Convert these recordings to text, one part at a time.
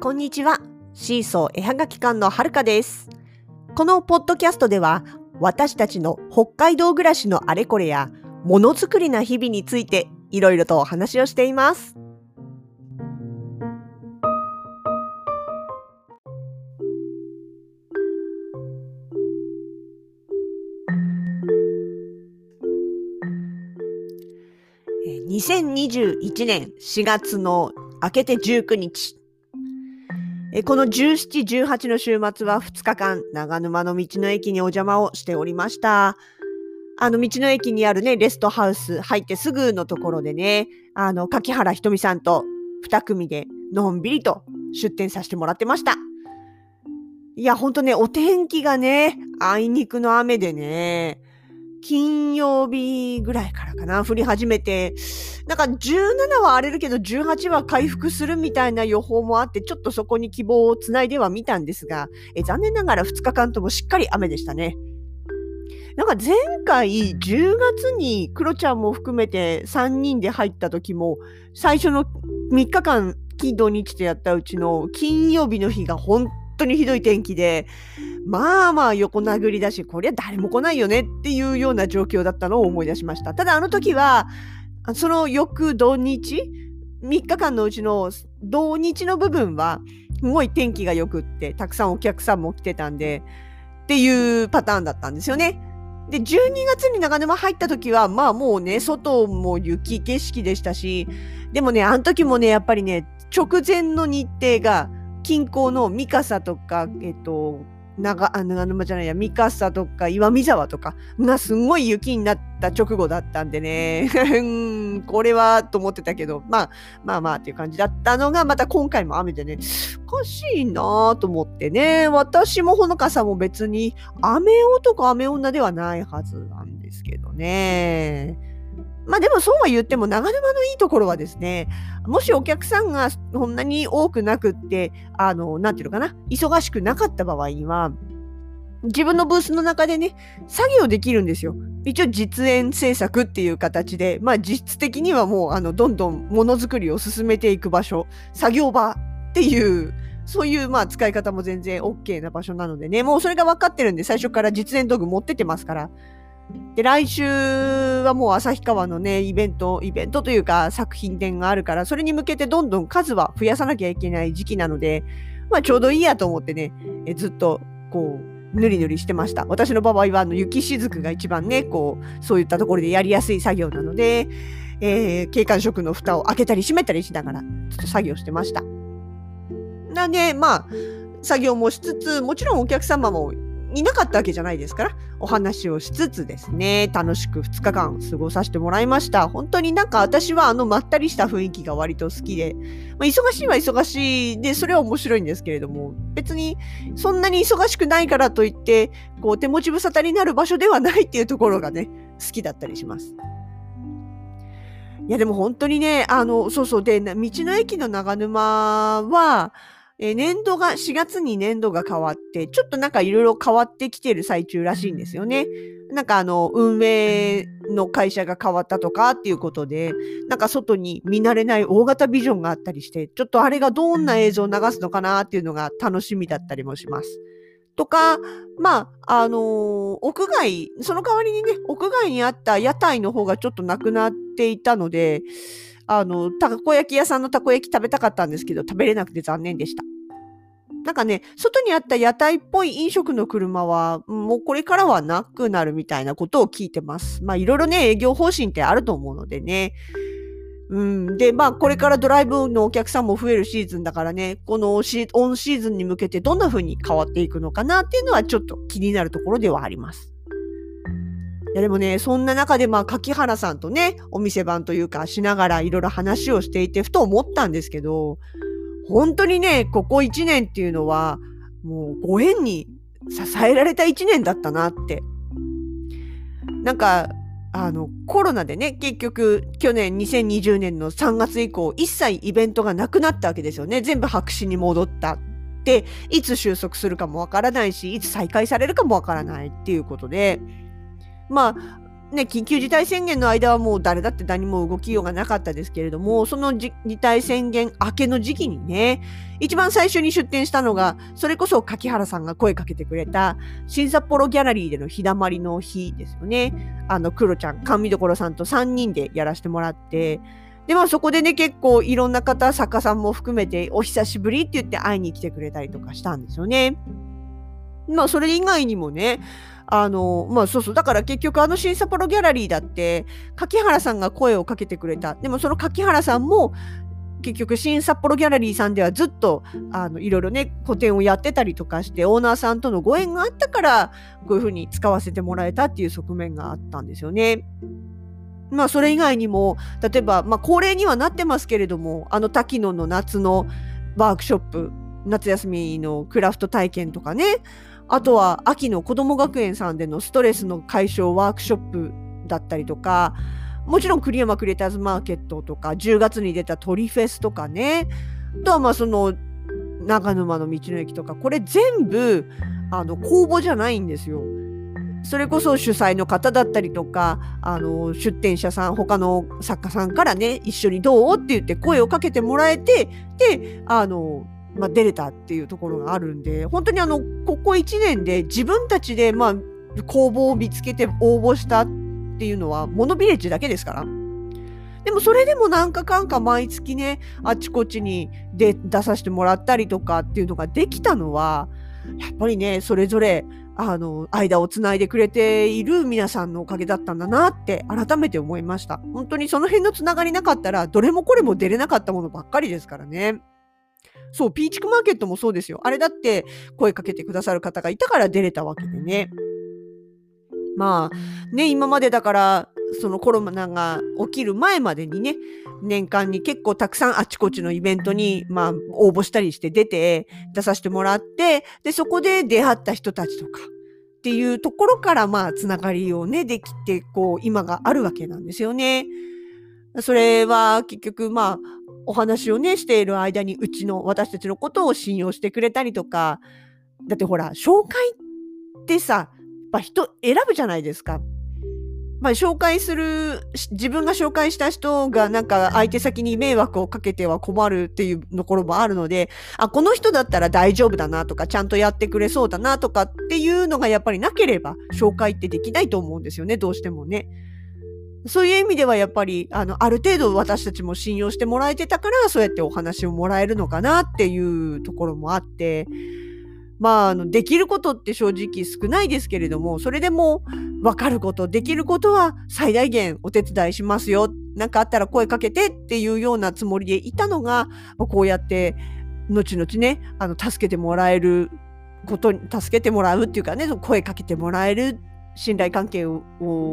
こんにちは。シーソー絵はがき館のはるかです。このポッドキャストでは、私たちの北海道暮らしのあれこれや、ものづくりな日々について、いろいろとお話をしています。2021年4月の明けて19日。えこの17、18の週末は2日間、長沼の道の駅にお邪魔をしておりました。あの、道の駅にあるね、レストハウス入ってすぐのところでね、あの、柿原ひとみさんと2組でのんびりと出店させてもらってました。いや、ほんとね、お天気がね、あいにくの雨でね、金曜日ぐらいからかな、降り始めて、なんか17は荒れるけど18は回復するみたいな予報もあって、ちょっとそこに希望をつないではみたんですが、え残念ながら2日間ともしっかり雨でしたね。なんか前回10月にクロちゃんも含めて3人で入った時も、最初の3日間金土日でやったうちの金曜日の日が本当にひどい天気で、まあまあ横殴りだし、こりゃ誰も来ないよねっていうような状況だったのを思い出しました。ただあの時は、その翌土日、3日間のうちの土日の部分は、すごい天気が良くって、たくさんお客さんも来てたんで、っていうパターンだったんですよね。で、12月に長沼入った時は、まあもうね、外も雪景色でしたし、でもね、あの時もね、やっぱりね、直前の日程が、近郊の三笠とか、えっと、長、長沼じゃないや、三笠とか岩見沢とかがすんごい雪になった直後だったんでね、これはと思ってたけど、まあまあまあっていう感じだったのが、また今回も雨でね、おかしいなぁと思ってね、私もほのかさんも別に雨男雨女ではないはずなんですけどね。まあでもそうは言っても長沼のいいところはですね、もしお客さんがそんなに多くなくって、あの、なんていうのかな、忙しくなかった場合には、自分のブースの中でね、作業できるんですよ。一応実演制作っていう形で、まあ実質的にはもう、あの、どんどんものづくりを進めていく場所、作業場っていう、そういうまあ使い方も全然 OK な場所なのでね、もうそれが分かってるんで最初から実演道具持っててますから。で、来週はもう旭川のね、イベント、イベントというか作品展があるから、それに向けてどんどん数は増やさなきゃいけない時期なので、まあちょうどいいやと思ってね、えずっとこう、ぬりぬりしてました。私の場合はあの雪しずくが一番ね、こう、そういったところでやりやすい作業なので、えー、景観色の蓋を開けたり閉めたりしながら、ちょっと作業してました。なんで、まあ、作業もしつつ、もちろんお客様もいなかったわけじゃないですから、お話をしつつですね、楽しく2日間過ごさせてもらいました。本当になんか私はあのまったりした雰囲気が割と好きで、まあ、忙しいは忙しいで、それは面白いんですけれども、別にそんなに忙しくないからといって、こう手持ち無沙汰になる場所ではないっていうところがね、好きだったりします。いやでも本当にね、あの、そうそう、で、道の駅の長沼は、えー年度が、4月に年度が変わって、ちょっとなんかいろいろ変わってきてる最中らしいんですよね。なんかあの、運営の会社が変わったとかっていうことで、なんか外に見慣れない大型ビジョンがあったりして、ちょっとあれがどんな映像を流すのかなっていうのが楽しみだったりもします。とか、まあ、あのー屋外、その代わりにね、屋外にあった屋台の方がちょっとなくなっていたので、あの、たこ焼き屋さんのたこ焼き食べたかったんですけど、食べれなくて残念でした。なんかね、外にあった屋台っぽい飲食の車は、もうこれからはなくなるみたいなことを聞いてます。まあいろいろね、営業方針ってあると思うのでね。うん。で、まあこれからドライブのお客さんも増えるシーズンだからね、このオンシーズンに向けてどんな風に変わっていくのかなっていうのはちょっと気になるところではあります。いやでもね、そんな中でまあ柿原さんとね、お店番というかしながらいろいろ話をしていて、ふと思ったんですけど、本当にね、ここ1年っていうのは、もうご縁に支えられた1年だったなって。なんか、あの、コロナでね、結局、去年2020年の3月以降、一切イベントがなくなったわけですよね。全部白紙に戻った。で、いつ収束するかもわからないし、いつ再開されるかもわからないっていうことで、まあ、ね、緊急事態宣言の間はもう誰だって何も動きようがなかったですけれども、その事態宣言明けの時期にね、一番最初に出店したのが、それこそ柿原さんが声かけてくれた、新札幌ギャラリーでの日だまりの日ですよね。あの、クロちゃん、甘味どころさんと3人でやらせてもらって、で、まあそこでね、結構いろんな方、作家さんも含めて、お久しぶりって言って会いに来てくれたりとかしたんですよね。まあそれ以外にもね、あの、まあそうそう。だから結局あの新札幌ギャラリーだって、柿原さんが声をかけてくれた。でもその柿原さんも、結局新札幌ギャラリーさんではずっとあのいろいろね個展をやってたりとかしてオーナーさんとのご縁があったからこういうふうに使わせてもらえたっていう側面があったんですよね。まあそれ以外にも例えばまあ恒例にはなってますけれどもあの滝野の夏のワークショップ夏休みのクラフト体験とかねあとは秋の子ども学園さんでのストレスの解消ワークショップだったりとか、もちろん栗山クリエイターズマーケットとか、10月に出た鳥フェスとかね、あとはまあその長沼の道の駅とか、これ全部あの公募じゃないんですよ。それこそ主催の方だったりとか、あの、出展者さん、他の作家さんからね、一緒にどう？って言って声をかけてもらえて、で、あの、まあ、出れたっていうところがあるんで、本当にあの、ここ1年で自分たちで、まあ、公募を見つけて応募したっていうのは、モノビレッジだけですから。でもそれでもなんかかんか毎月ね、あっちこっちにで出させてもらったりとかっていうのができたのは、やっぱりね、それぞれ、あの、間をつないでくれている皆さんのおかげだったんだなって改めて思いました。本当にその辺のつながりなかったら、どれもこれも出れなかったものばっかりですからね。そう、ピーチクマーケットもそうですよ。あれだって声かけてくださる方がいたから出れたわけでね。まあ、ね、今までだから、そのコロナが起きる前までにね、年間に結構たくさんあちこちのイベントに、まあ、応募したりして出て、出させてもらって、で、そこで出会った人たちとか、っていうところから、まあ、つながりをね、できて、こう、今があるわけなんですよね。それは結局、まあ、お話をね、している間に、うちの、私たちのことを信用してくれたりとか、だってほら、紹介ってさ、やっぱ人選ぶじゃないですか。まあ、紹介する、自分が紹介した人がなんか相手先に迷惑をかけては困るっていうところもあるので、あ、この人だったら大丈夫だなとか、ちゃんとやってくれそうだなとかっていうのがやっぱりなければ、紹介ってできないと思うんですよね、どうしてもね。そういう意味ではやっぱり、あの、ある程度私たちも信用してもらえてたから、そうやってお話をもらえるのかなっていうところもあって、まあ、あの、できることって正直少ないですけれども、それでも分かること、できることは最大限お手伝いしますよ。なんかあったら声かけてっていうようなつもりでいたのが、こうやって、後々ね、あの、助けてもらえること、助けてもらうっていうかね、声かけてもらえる信頼関係を、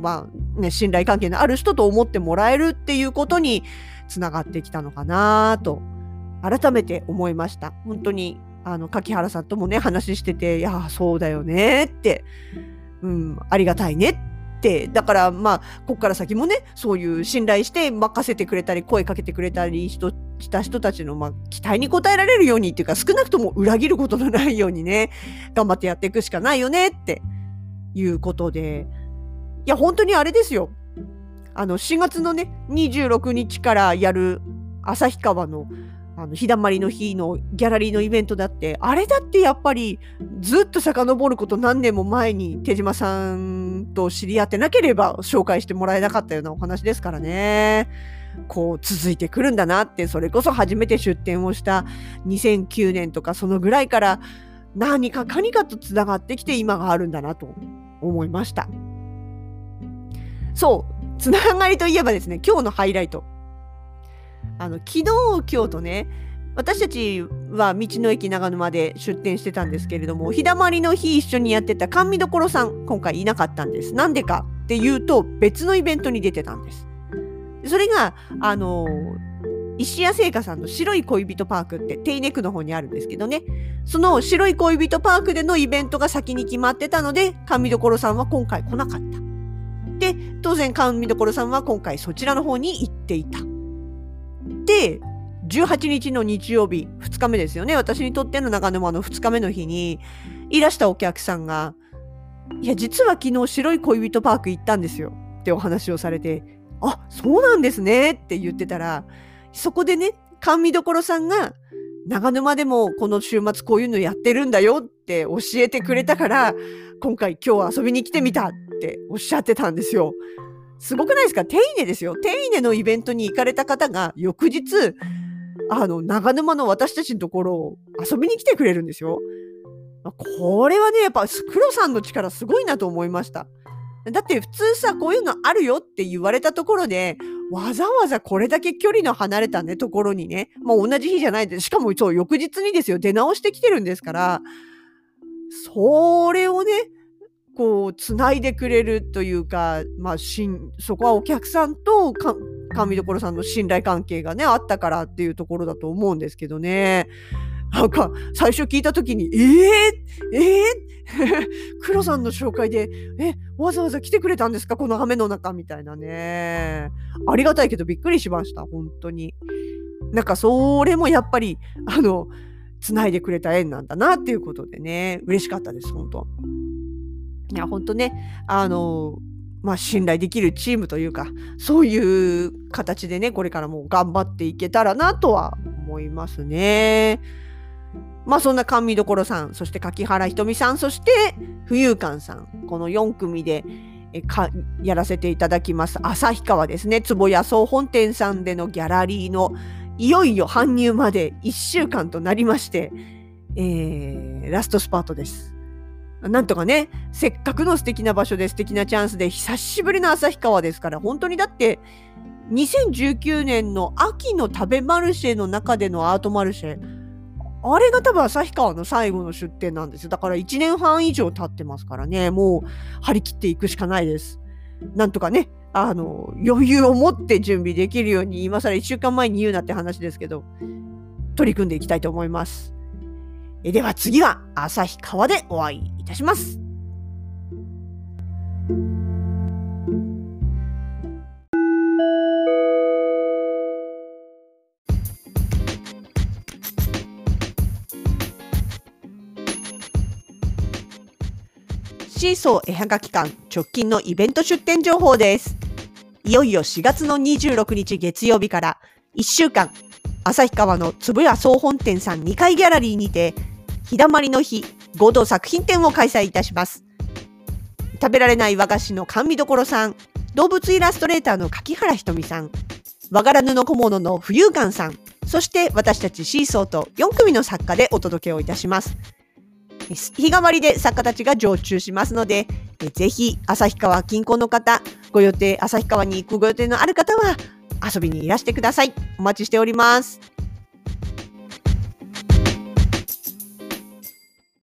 まあね、信頼関係のある人と思ってもらえるっていうことにつながってきたのかなと改めて思いました。本当にあの柿原さんともね話してていやそうだよねって、うん、ありがたいねって。だからまあこっから先もねそういう信頼して任せてくれたり声かけてくれたりした人たちの、まあ、期待に応えられるようにっていうか少なくとも裏切ることのないようにね頑張ってやっていくしかないよねって。いうことで、いや、本当にあれですよ。あの、4月のね、26日からやる旭川のあの日だまりの日のギャラリーのイベントだって、あれだってやっぱりずっと遡ること何年も前に手島さんと知り合ってなければ紹介してもらえなかったようなお話ですからね。こう続いてくるんだなって、それこそ初めて出展をした2009年とかそのぐらいから何かかにかとつながってきて今があるんだなと思いました。そう、つながりといえばですね、今日のハイライト。あの、昨日、今日とね、私たちは道の駅長沼で出店してたんですけれども、日だまりの日一緒にやってた甘味どころさん、今回いなかったんです。なんでかっていうと、別のイベントに出てたんです。それが、あの石屋製菓さんの白い恋人パークってテイネクの方にあるんですけどね。その白い恋人パークでのイベントが先に決まってたので、甘味どころさんは今回来なかった。で、当然甘味どころさんは今回そちらの方に行っていた。で、18日の日曜日、2日目ですよね。私にとっての長沼の2日目の日に、いらしたお客さんが、いや、実は昨日白い恋人パーク行ったんですよ。ってお話をされて、あ、そうなんですねって言ってたら、そこでね、甘味どころさんが、長沼でもこの週末こういうのやってるんだよって教えてくれたから、今回今日遊びに来てみたっておっしゃってたんですよ。すごくないですか？手稲ですよ。手稲のイベントに行かれた方が翌日、あの、長沼の私たちのところを遊びに来てくれるんですよ。これはね、やっぱ黒さんの力すごいなと思いました。だって普通さ、こういうのあるよって言われたところで、わざわざこれだけ距離の離れたね、ところにね、もう同じ日じゃないで。しかもそう、翌日にですよ、出直してきてるんですから、それをね、こう、つないでくれるというか、まあ、しん、そこはお客さんとか、神所さんの信頼関係がね、あったからっていうところだと思うんですけどね。なんか、最初聞いた時に、ええー、ええー、黒さんの紹介で、え、わざわざ来てくれたんですか？この雨の中みたいなね。ありがたいけどびっくりしました。本当に。なんか、それもやっぱり、あの、つないでくれた縁なんだなっていうことでね、嬉しかったです、本当。いや、本当ね、あの、まあ、信頼できるチームというか、そういう形でね、これからも頑張っていけたらなとは思いますね。まあそんな甘味どころさん、そして柿原ひとみさん、そして浮遊館さん、この4組でえかやらせていただきます。旭川ですね、坪屋総本店さんでのギャラリーのいよいよ搬入まで1週間となりまして、えー、ラストスパートです。なんとかね、せっかくの素敵な場所で素敵なチャンスで久しぶりの旭川ですから、本当にだって2019年の秋の食べマルシェの中でのアートマルシェ、あれが多分旭川の最後の出店なんですよ。だから1年半以上経ってますからね、もう張り切っていくしかないです。なんとかね、あの、余裕を持って準備できるように、今更1週間前に言うなって話ですけど、取り組んでいきたいと思います。えでは次は旭川でお会いいたします。シーソー絵はがき館直近のイベント出店情報です。いよいよ4月の26日月曜日から1週間、旭川のつぶや総本店さん2階ギャラリーにて、日だまりの日合同作品展を開催いたします。食べられない和菓子の甘味どころさん、動物イラストレーターの柿原ひとみさん、和柄布小物の浮遊館さん、そして私たちシーソーと4組の作家でお届けをいたします。日替わりで作家たちが常駐しますので、ぜひ旭川近郊の方、ご予定、旭川に行くご予定のある方は遊びにいらしてください。お待ちしております。